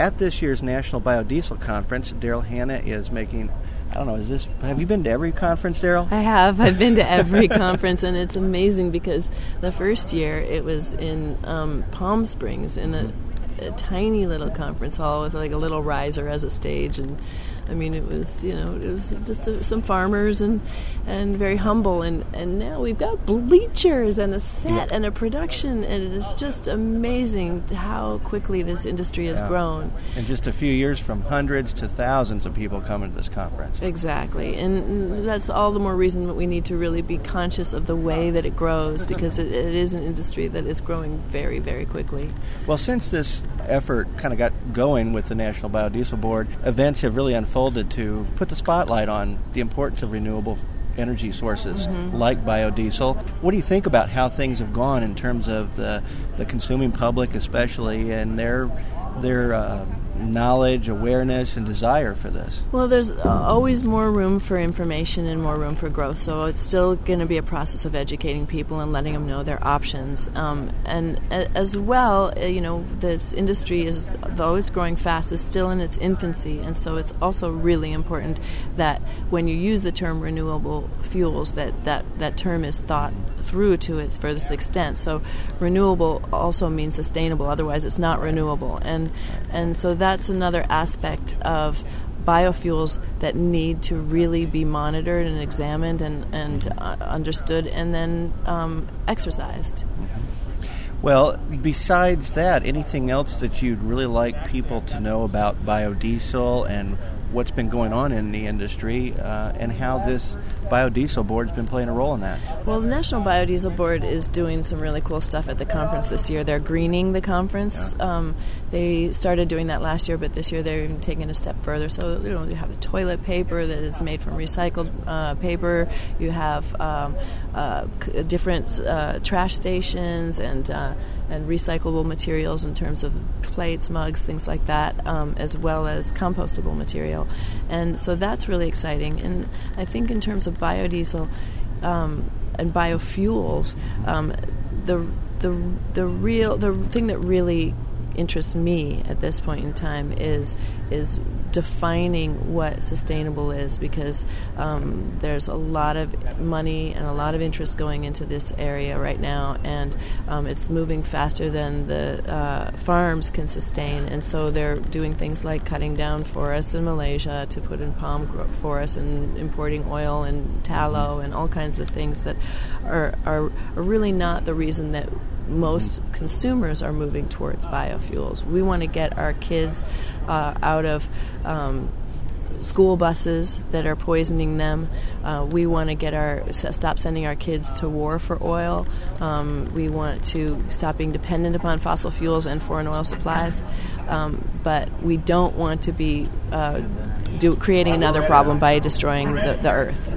at this year's National Biodiesel Conference, Daryl Hannah is making I don't know. Is this? Have you been to every conference, Daryl? I have. I've been to every conference, and it's amazing because the first year it was in um, Palm Springs in a, a, tiny little conference hall with like a little riser as a stage, and I mean, it was you know it was just a, some farmers and and very humble, and and now we've got bleachers and a set and a production, and it is just amazing how quickly this industry has yeah. grown. In just a few years, from hundreds to thousands of people coming to this conference. Exactly, and that's all the more reason that we need to really be conscious of the way that it grows because it, it is an industry that is growing very very quickly. Well, since this effort kind of got going with the National Biodiesel Board, events have really unfolded to put the spotlight on the importance of renewable energy sources mm-hmm. like biodiesel. What do you think about how things have gone in terms of the, the consuming public, especially, and their their uh, knowledge, awareness, and desire for this? Well, there's always more room for information and more room for growth. So it's still going to be a process of educating people and letting them know their options. Um, and as well, uh, you know, this industry is, though it's growing fast, is still in its infancy. And so it's also really important that when you use the term renewable fuels, that that, that term is thought through to its furthest extent. So renewable also means sustainable. Otherwise, it's not renewable. And and so that's another aspect of biofuels that need to really be monitored and examined and, and uh, understood and then um, exercised. Well, besides that, anything else that you'd really like people to know about biodiesel and what's been going on in the industry uh, and how this biodiesel board has been playing a role in that. Well, the National Biodiesel Board is doing some really cool stuff at the conference this year. They're greening the conference. Yeah. Um, they started doing that last year, but this year they're even taking it a step further. So you know, you have toilet paper that is made from recycled uh, paper. You have um, uh, different uh, trash stations and uh, and recyclable materials in terms of plates, mugs, things like that, um, as well as compostable material. And so that's really exciting. And I think in terms of biodiesel um, and biofuels, um, the the the real the thing that really interests me at this point in time is is defining what sustainable is because um, there's a lot of money and a lot of interest going into this area right now, and um, it's moving faster than the uh, farms can sustain. And so they're doing things like cutting down forests in Malaysia to put in palm forests and importing oil and tallow and all kinds of things that are, are, are really not the reason that most consumers are moving towards biofuels. We want to get our kids uh, out of um, school buses that are poisoning them. Uh, we want to get our stop sending our kids to war for oil. Um, we want to stop being dependent upon fossil fuels and foreign oil supplies. Um, but we don't want to be uh, do, creating another problem by destroying the, the, earth.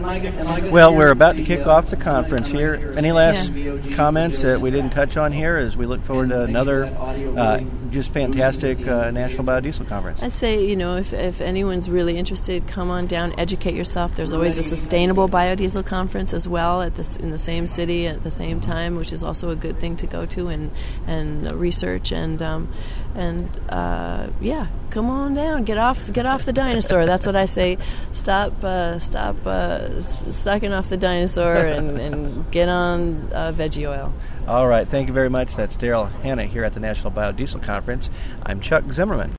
Well, we're about to kick off the conference here. Any last yeah. comments that we didn't touch on here as we look forward to another uh, just fantastic uh, National Biodiesel Conference? I'd say, you know, if, if anyone's really interested, come on down, educate yourself. There's always a sustainable biodiesel conference as well at this, in the same city at the same time, which is also a good thing to go to and, and research and, um, and uh, yeah, come on down, get off, get off the dinosaur. That's what I say. Stop, uh, stop uh, sucking off the dinosaur and, and get on uh, veggie oil. All right, thank you very much. That's Daryl Hannah here at the National Biodiesel Conference. I'm Chuck Zimmerman.